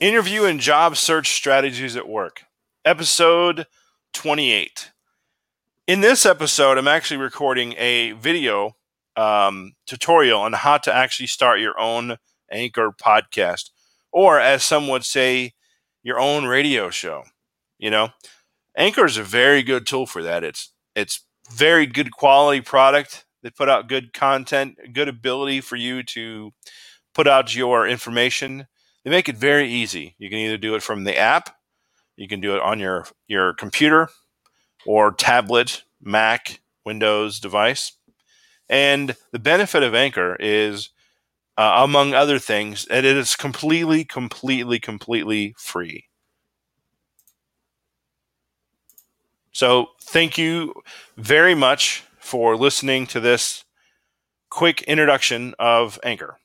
Interview and Job Search Strategies at Work, episode 28. In this episode, I'm actually recording a video um, tutorial on how to actually start your own Anchor podcast, or as some would say, your own radio show. You know, Anchor is a very good tool for that. It's it's very good quality product. They put out good content, good ability for you to put out your information they make it very easy. You can either do it from the app, you can do it on your your computer or tablet, Mac, Windows device. And the benefit of Anchor is, uh, among other things, that it is completely, completely, completely free. So, thank you very much for listening to this quick introduction of Anchor.